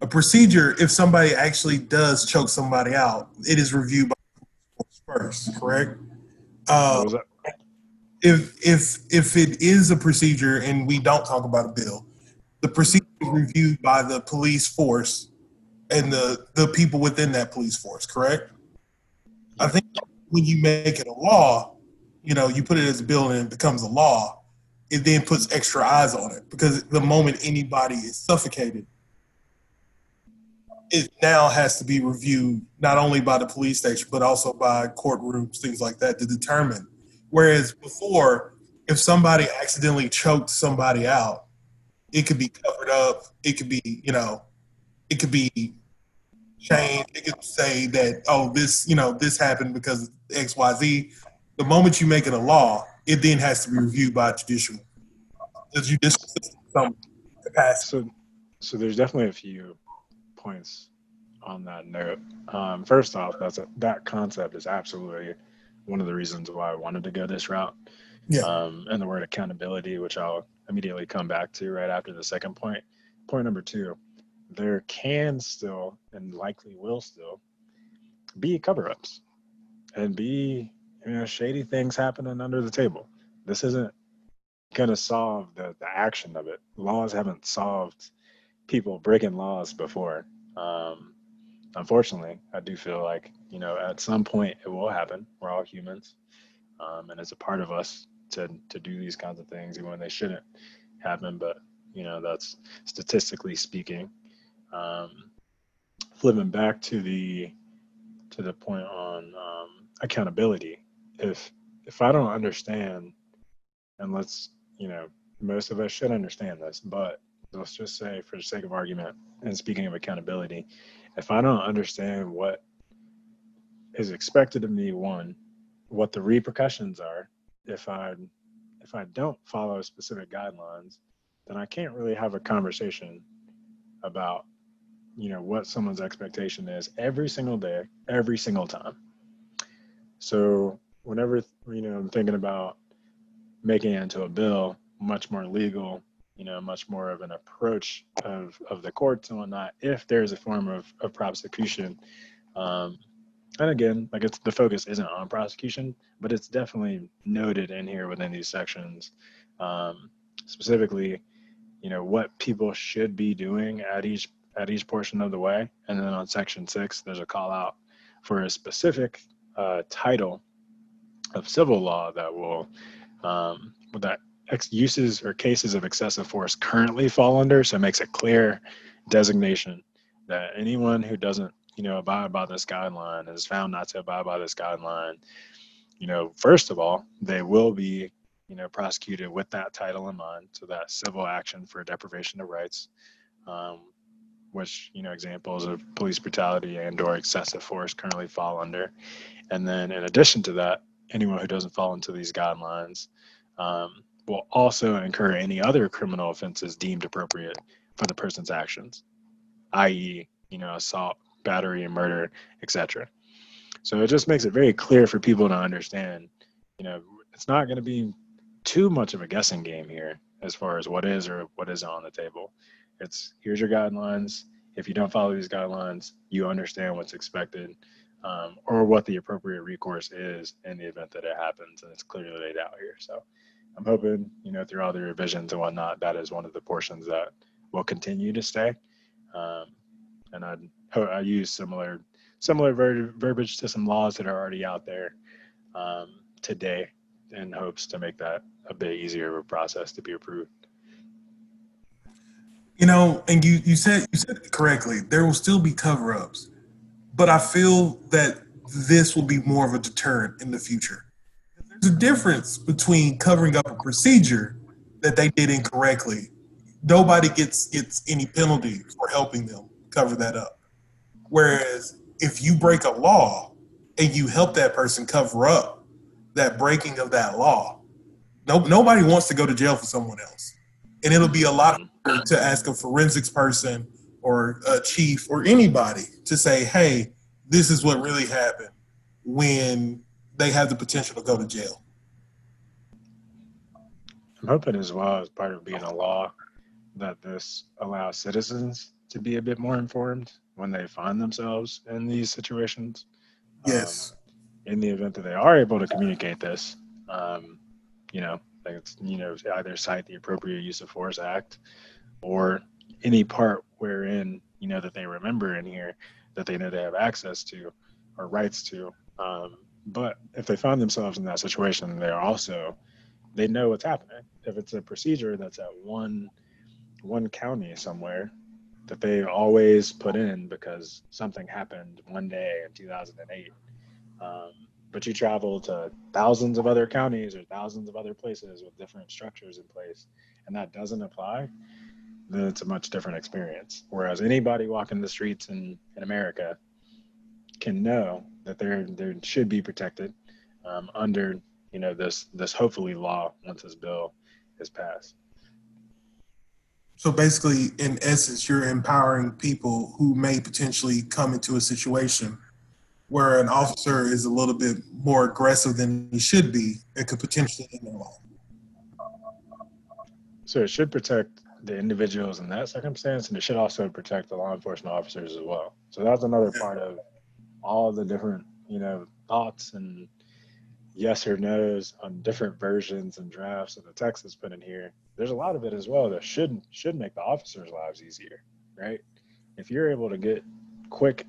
a procedure, if somebody actually does choke somebody out, it is reviewed by first, correct? Uh, if if if it is a procedure and we don't talk about a bill, the procedure is reviewed by the police force and the the people within that police force, correct? I think when you make it a law, you know, you put it as a bill and it becomes a law, it then puts extra eyes on it because the moment anybody is suffocated, it now has to be reviewed not only by the police station but also by courtrooms, things like that, to determine. Whereas before, if somebody accidentally choked somebody out, it could be covered up. It could be, you know, it could be changed. It could say that, oh, this, you know, this happened because X, Y, Z. The moment you make it a law, it then has to be reviewed by judicial, the judicial system, some capacity. So, so there's definitely a few points on that note. Um, first off, that's a, that concept is absolutely one of the reasons why I wanted to go this route. Yeah. Um, and the word accountability, which I'll immediately come back to right after the second point. Point number two, there can still and likely will still be cover-ups and be you know shady things happening under the table. This isn't gonna solve the, the action of it. Laws haven't solved people breaking laws before. Um, unfortunately, I do feel like you know at some point it will happen. We're all humans, um, and it's a part of us to to do these kinds of things, even when they shouldn't happen. But you know that's statistically speaking. Um, flipping back to the to the point on um, accountability, if if I don't understand, and let's you know most of us should understand this, but let's just say for the sake of argument and speaking of accountability if i don't understand what is expected of me one what the repercussions are if i if i don't follow specific guidelines then i can't really have a conversation about you know what someone's expectation is every single day every single time so whenever you know i'm thinking about making it into a bill much more legal you know, much more of an approach of, of the courts and whatnot if there's a form of, of prosecution. Um, and again, like it's the focus isn't on prosecution, but it's definitely noted in here within these sections, um, specifically, you know, what people should be doing at each at each portion of the way. And then on section six, there's a call out for a specific uh, title of civil law that will um, that ex- uses or cases of excessive force currently fall under. So it makes a clear designation that anyone who doesn't, you know, abide by this guideline is found not to abide by this guideline. You know, first of all, they will be, you know, prosecuted with that title in mind. So that civil action for deprivation of rights, um, which you know examples of police brutality and or excessive force currently fall under. And then in addition to that, anyone who doesn't fall into these guidelines um, will also incur any other criminal offenses deemed appropriate for the person's actions, i.e., you know, assault, battery, and murder, etc. So it just makes it very clear for people to understand, you know, it's not going to be too much of a guessing game here. as far as what is or what isn't on the table. It's here's your guidelines. If you don't follow these guidelines, you understand what's expected um, or what the appropriate recourse is in the event that it happens, and it's clearly laid out here. So I'm hoping, you know, through all the revisions and whatnot, that is one of the portions that will continue to stay. Um, and I I use similar similar ver- verbiage to some laws that are already out there um, today in hopes to make that a bit easier of a process to be approved. You know, and you you said you said it correctly. There will still be cover ups, but I feel that this will be more of a deterrent in the future. There's a difference between covering up a procedure that they did incorrectly. Nobody gets gets any penalty for helping them cover that up. Whereas if you break a law and you help that person cover up that breaking of that law, no, nobody wants to go to jail for someone else. And it'll be a lot to ask a forensics person or a chief or anybody to say, hey, this is what really happened when they have the potential to go to jail. I'm hoping as well as part of being a law that this allows citizens to be a bit more informed when they find themselves in these situations. Yes. Um, in the event that they are able to communicate this, um, you know, like it's, you know, either cite the appropriate use of force act or any part wherein, you know, that they remember in here that they know they have access to or rights to. Um, but if they find themselves in that situation, they're also, they know what's happening. If it's a procedure that's at one, one county somewhere, that they always put in because something happened one day in 2008. Um, but you travel to thousands of other counties or thousands of other places with different structures in place, and that doesn't apply, then it's a much different experience. Whereas anybody walking the streets in, in America can know that they're they should be protected um, under you know this this hopefully law once this bill is passed. So basically, in essence, you're empowering people who may potentially come into a situation where an officer is a little bit more aggressive than he should be and could potentially end their life. So it should protect the individuals in that circumstance, and it should also protect the law enforcement officers as well. So that's another part of all the different, you know, thoughts and yes or no's on different versions and drafts of the text that's put in here there's a lot of it as well that should should make the officers' lives easier, right? If you're able to get quick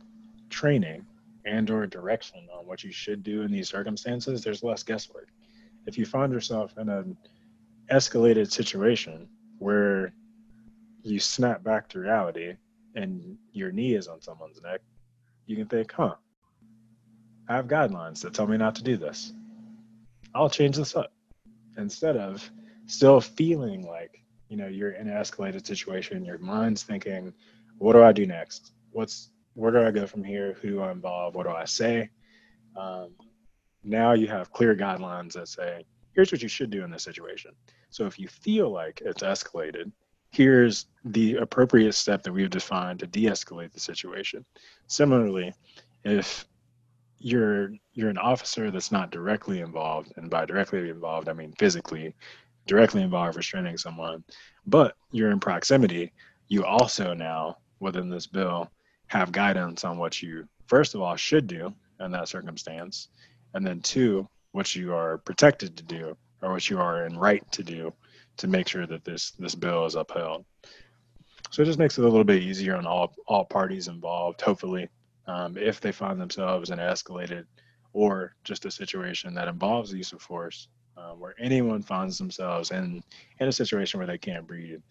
training and or direction on what you should do in these circumstances, there's less guesswork. If you find yourself in an escalated situation where you snap back to reality and your knee is on someone's neck, you can think, huh, I have guidelines that tell me not to do this. I'll change this up. Instead of still feeling like you know you're in an escalated situation your mind's thinking what do i do next? What's where do i go from here? Who do i involve? What do i say? Um, now you have clear guidelines that say here's what you should do in this situation. So if you feel like it's escalated here's the appropriate step that we've defined to de-escalate the situation. Similarly if you're you're an officer that's not directly involved and by directly involved i mean physically directly involved restraining someone, but you're in proximity, you also now, within this bill, have guidance on what you, first of all, should do in that circumstance, and then two, what you are protected to do or what you are in right to do to make sure that this this bill is upheld. So it just makes it a little bit easier on all all parties involved. Hopefully, um, if they find themselves in an escalated or just a situation that involves the use of force, um, where anyone finds themselves in in a situation where they can't breathe.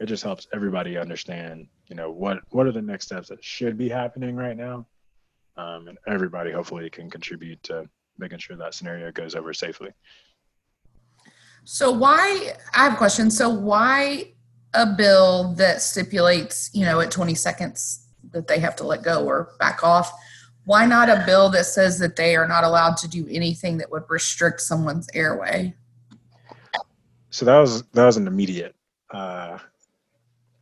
It just helps everybody understand, you know, what what are the next steps that should be happening right now, um, and everybody hopefully can contribute to making sure that scenario goes over safely. So why? I have a question. So why a bill that stipulates, you know, at 20 seconds that they have to let go or back off? why not a bill that says that they are not allowed to do anything that would restrict someone's airway? So that was that was an immediate uh,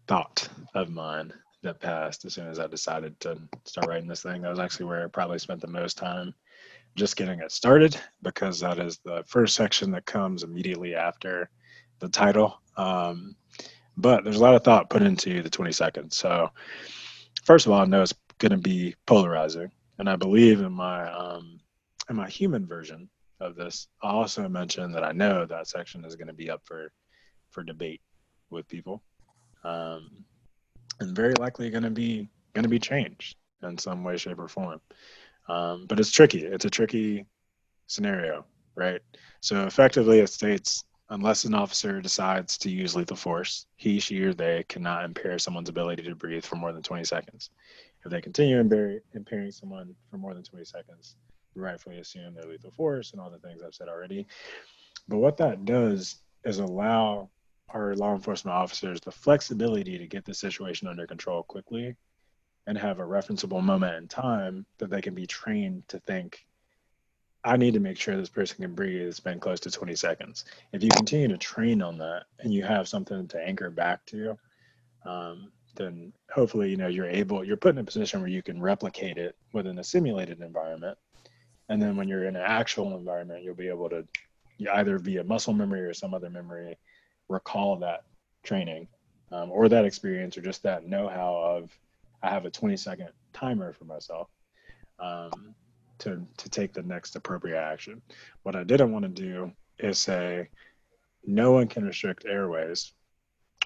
thought of mine that passed as soon as I decided to start writing this thing. That was actually where I probably spent the most time just getting it started because that is the first section that comes immediately after the title Um, but there's a lot of thought put into the 22nd. So, first of all, I know it's going to be polarizing, and I believe in my um, in my human version of this. I also mentioned that I know that section is going to be up for for debate with people, um, and very likely going to be going to be changed in some way, shape, or form. Um, but it's tricky. It's a tricky scenario, right? So effectively, it states unless an officer decides to use lethal force, he, she, or they cannot impair someone's ability to breathe for more than 20 seconds. If they continue impairing someone for more than 20 seconds, rightfully assume they're lethal force and all the things I've said already. But what that does is allow our law enforcement officers the flexibility to get the situation under control quickly and have a referenceable moment in time that they can be trained to think I need to make sure this person can breathe, spend close to 20 seconds. If you continue to train on that and you have something to anchor back to, um, then hopefully, you know, you're able, you're put in a position where you can replicate it within a simulated environment. And then when you're in an actual environment, you'll be able to either via muscle memory or some other memory recall that training um, or that experience or just that know-how of I have a 20 second timer for myself. Um, to to take the next appropriate action. What I didn't want to do is say no one can restrict airways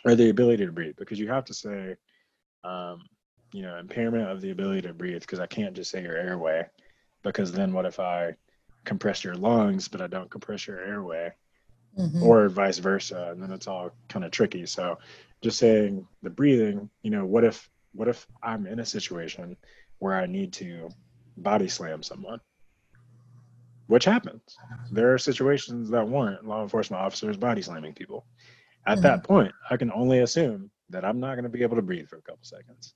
or the ability to breathe because you have to say um, you know impairment of the ability to breathe because I can't just say your airway because then what if I compress your lungs but I don't compress your airway mm-hmm. or vice versa and then it's all kind of tricky so just saying the breathing you know what if what if I'm in a situation where I need to body slam someone, which happens. There are situations that warrant law enforcement officers body slamming people. At mm-hmm. that point, I can only assume that I'm not going to be able to breathe for a couple seconds.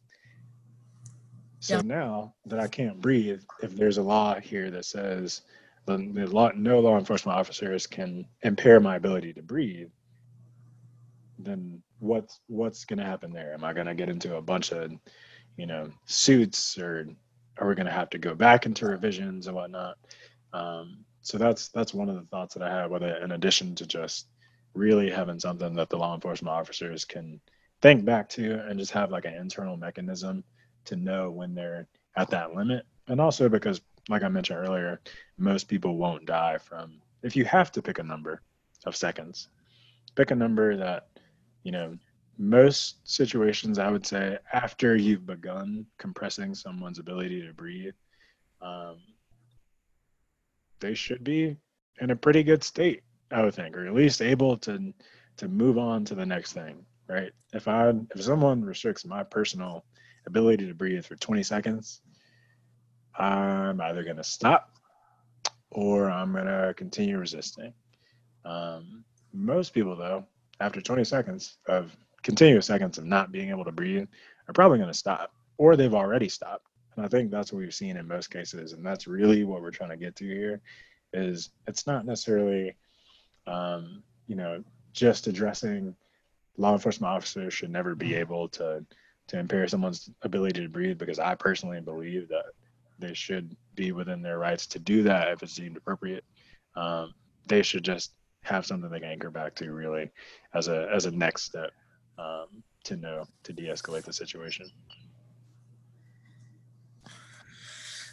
So yep. now that I can't breathe, if there's a law here that says the, the law, no law enforcement officers can impair my ability to breathe, then what's what's going to happen there? Am I going to get into a bunch of, you know, suits or are we going to have to go back into revisions and whatnot? Um, so that's that's one of the thoughts that I have with it. In addition to just really having something that the law enforcement officers can think back to and just have like an internal mechanism to know when they're at that limit, and also because, like I mentioned earlier, most people won't die from if you have to pick a number of seconds, pick a number that you know most situations, I would say, after you've begun compressing someone's ability to breathe, um, they should be in a pretty good state, I would think, or at least able to to move on to the next thing. Right? If I if someone restricts my personal ability to breathe for 20 seconds, I'm either going to stop or I'm going to continue resisting. Um, most people, though, after 20 seconds of continuous seconds of not being able to breathe are probably going to stop or they've already stopped. And I think that's what we've seen in most cases. And that's really what we're trying to get to here is it's not necessarily, um, you know, just addressing law enforcement officers should never be able to, to impair someone's ability to breathe because I personally believe that they should be within their rights to do that if it's deemed appropriate. Um, they should just have something they can anchor back to really as a as a next step um, to know to de-escalate the situation.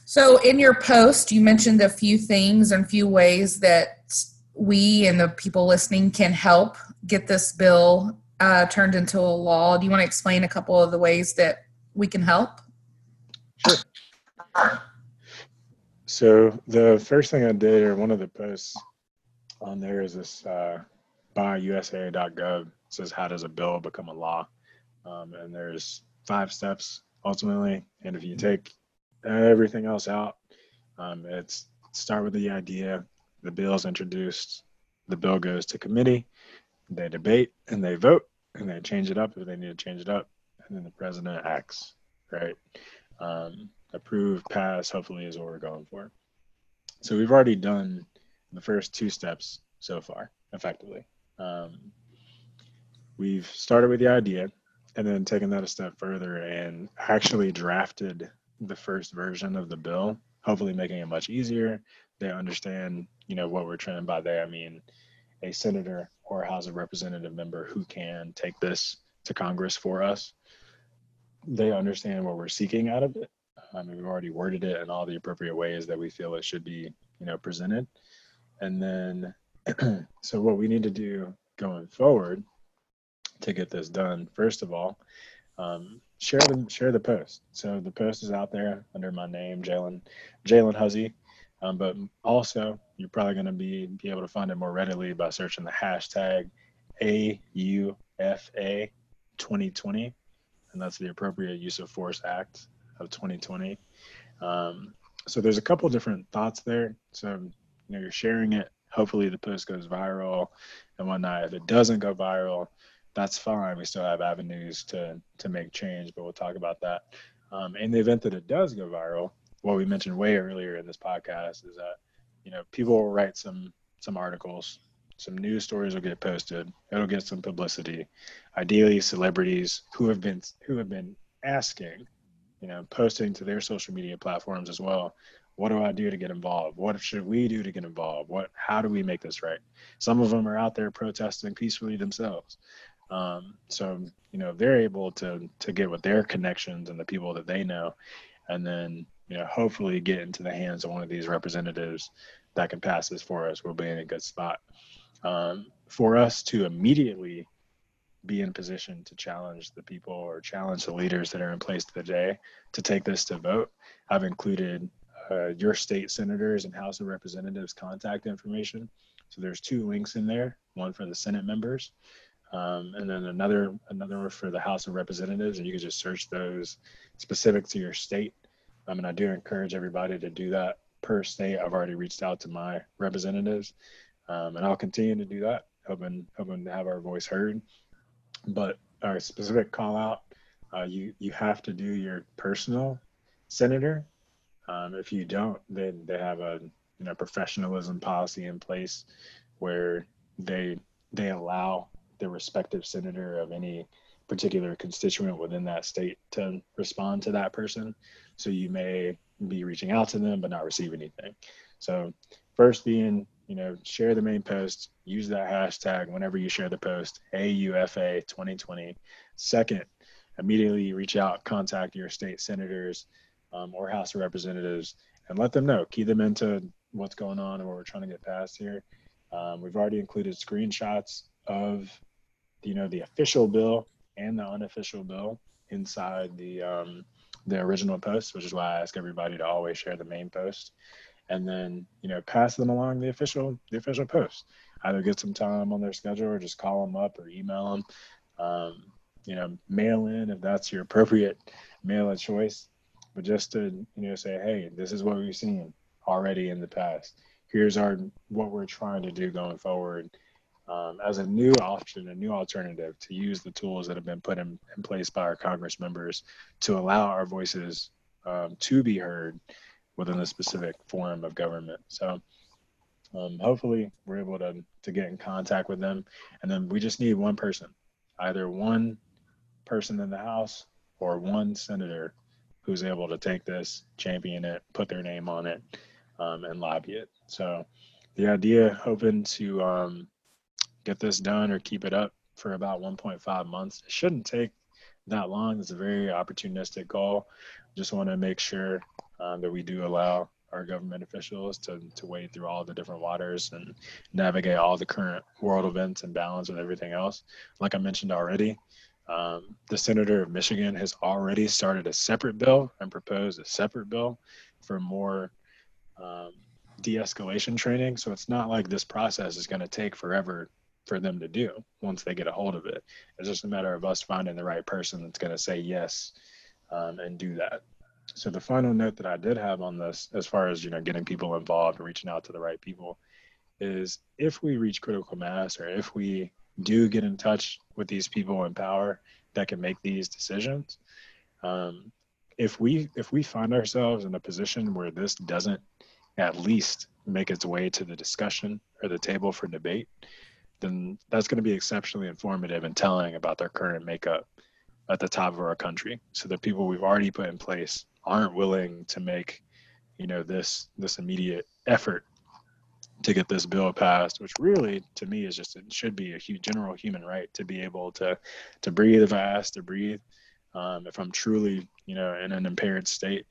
So, in your post, you mentioned a few things and a few ways that we and the people listening can help get this bill uh, turned into a law. Do you want to explain a couple of the ways that we can help? Sure. So, the first thing I did, or one of the posts on there, is this uh, USA.gov says how does a bill become a law, um, and there's five steps ultimately. And if you take everything else out, um, it's start with the idea. The bill is introduced. The bill goes to committee. They debate and they vote and they change it up if they need to change it up. And then the president acts. Right. Um, approve, pass. Hopefully, is what we're going for. So we've already done the first two steps so far effectively. Um, we've started with the idea and then taken that a step further and actually drafted the first version of the bill, hopefully making it much easier. They understand, you know, what we're trying by there. I mean, a senator or a House of Representative member who can take this to Congress for us. They understand what we're seeking out of it. I mean, we've already worded it in all the appropriate ways that we feel it should be, you know, presented. And then, *clears throat* so what we need to do going forward to get this done, first of all, um, share the share the post. So the post is out there under my name, Jalen Jalen Huzzy. Um, but also, you're probably going to be be able to find it more readily by searching the hashtag AUFA 2020, and that's the Appropriate Use of Force Act of 2020. Um, so there's a couple different thoughts there. So you know, you're sharing it. Hopefully, the post goes viral and whatnot. If it doesn't go viral, that's fine. We still have avenues to to make change, but we'll talk about that. Um, in the event that it does go viral, what we mentioned way earlier in this podcast is that you know people will write some some articles, some news stories will get posted. It'll get some publicity. Ideally, celebrities who have been who have been asking, you know, posting to their social media platforms as well. What do I do to get involved? What should we do to get involved? What how do we make this right? Some of them are out there protesting peacefully themselves. Um, so you know they're able to to get with their connections and the people that they know, and then you know hopefully get into the hands of one of these representatives that can pass this for us. We'll be in a good spot. Um, for us to immediately be in position to challenge the people or challenge the leaders that are in place today to take this to vote, I've included uh, your state senators and House of Representatives contact information. So there's two links in there, one for the Senate members um, and then another another for the House of Representatives, and you can just search those specific to your state. I mean, I do encourage everybody to do that per state. I've already reached out to my representatives, um, and I'll continue to do that, hoping hoping to have our voice heard. But our specific call out, uh, you you have to do your personal senator. Um, if you don't, then they have a you know professionalism policy in place where they they allow the respective senator of any particular constituent within that state to respond to that person. So you may be reaching out to them but not receive anything. So first being, you know, share the main post, use that hashtag whenever you share the post, AUFA 2020. Second, immediately reach out, contact your state senators um, or House of Representatives and let them know, key them into what's going on and what we're trying to get past here. Um, we've already included screenshots of you know the official bill and the unofficial bill inside the um, the original post, which is why I ask everybody to always share the main post, and then you know pass them along the official the official post. Either get some time on their schedule or just call them up or email them. Um, you know, mail in if that's your appropriate mail of choice, but just to you know say, hey, this is what we've seen already in the past. Here's our what we're trying to do going forward um, as a new option, a new alternative to use the tools that have been put in, in place by our Congress members to allow our voices um, to be heard within a specific form of government. So um, hopefully we're able to, to get in contact with them. And then we just need one person, either one person in the House or one senator who's able to take this, champion it, put their name on it, um, and lobby it. So the idea, hoping to um, get this done or keep it up for about 1.5 months. It shouldn't take that long. It's a very opportunistic goal. Just want to make sure um, that we do allow our government officials to, to wade through all the different waters and navigate all the current world events and balance with everything else. Like I mentioned already, um, the senator of Michigan has already started a separate bill and proposed a separate bill for more um, de-escalation training. So it's not like this process is going to take forever for them to do once they get a hold of it. It's just a matter of us finding the right person that's going to say yes um, and do that. So the final note that I did have on this, as far as you know, getting people involved and reaching out to the right people, is if we reach critical mass or if we do get in touch with these people in power that can make these decisions, um, if we if we find ourselves in a position where this doesn't at least make its way to the discussion or the table for debate, then that's going to be exceptionally informative and telling about their current makeup at the top of our country. So the people we've already put in place aren't willing to make, you know, this this immediate effort to get this bill passed, which really to me is just it should be a huge general human right to be able to to breathe if I ask to breathe, um, if I'm truly you know in an impaired state,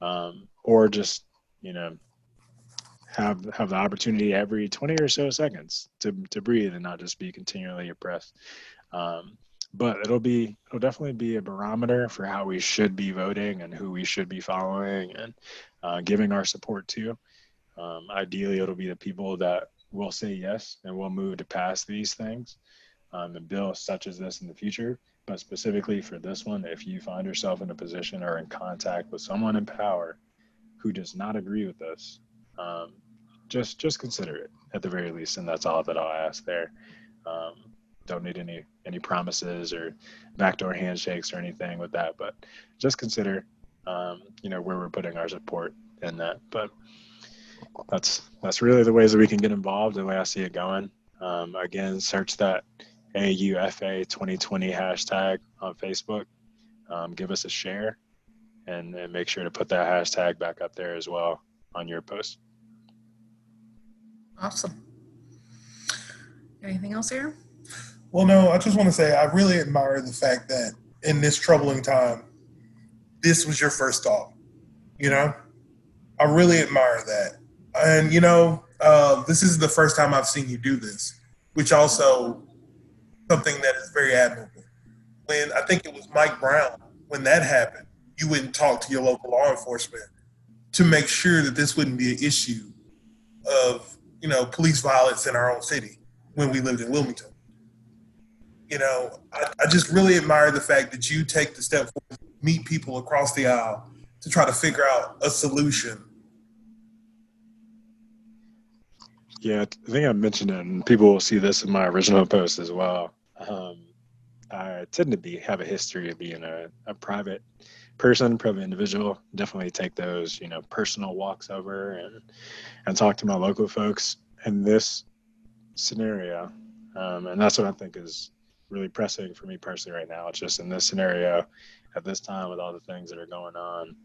um, or just you know have have the opportunity every 20 or so seconds to to breathe and not just be continually oppressed. Um, but it'll be it'll definitely be a barometer for how we should be voting and who we should be following and uh, giving our support to. Um, ideally, it'll be the people that will say yes and will move to pass these things um, and bills such as this in the future. But specifically for this one, if you find yourself in a position or in contact with someone in power who does not agree with this, um, just just consider it at the very least, and that's all that I'll ask there. Um, don't need any any promises or backdoor handshakes or anything with that, but just consider, um, you know, where we're putting our support in that. But that's that's really the ways that we can get involved the way I see it going. Um, again, search that AUFA 2020 hashtag on Facebook. Um, give us a share and, and make sure to put that hashtag back up there as well on your post. Awesome. Anything else here? Well, no, I just want to say I really admire the fact that in this troubling time, this was your first thought. You know, I really admire that. And, you know, uh, this is the first time I've seen you do this, which also something that is very admirable. When I think it was Mike Brown, when that happened, you and talked to your local law enforcement to make sure that this wouldn't be an issue of, you know, police violence in our own city when we lived in Wilmington you know, I, I, just really admire the fact that you take the step forward, meet people across the aisle to try to figure out a solution. Yeah, I think I mentioned it, and people will see this in my original post as well. Um, I tend to be have a history of being a, a private person, private individual. Definitely take those, you know, personal walks over and and talk to my local folks. In this scenario, um, and that's what I think is really pressing for me personally right now. It's just in this scenario, at this time, with all the things that are going on,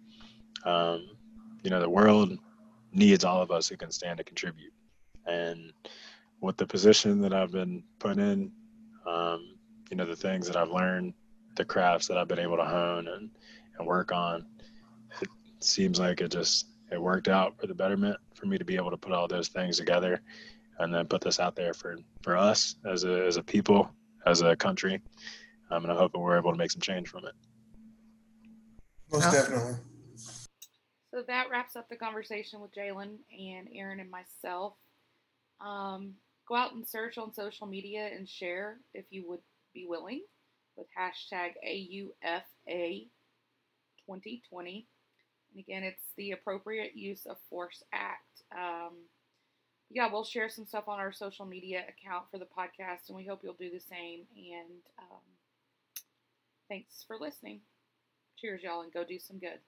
um, you know, the world needs all of us who can stand to contribute. And with the position that I've been put in, um, you know, the things that I've learned, the crafts that I've been able to hone and, and work on, it seems like it just it worked out for the betterment for me to be able to put all those things together and then put this out there for for us as a as a people as a country. Um, and I'm hoping we're able to make some change from it. Most definitely. So that wraps up the conversation with Jalen and Aaron and myself. Um, go out and search on social media and share if you would be willing with hashtag AUFA 2020. And again, it's the Appropriate Use of Force Act. Um, yeah, we'll share some stuff on our social media account for the podcast, and we hope you'll do the same. And um, thanks for listening. Cheers, y'all, and go do some good.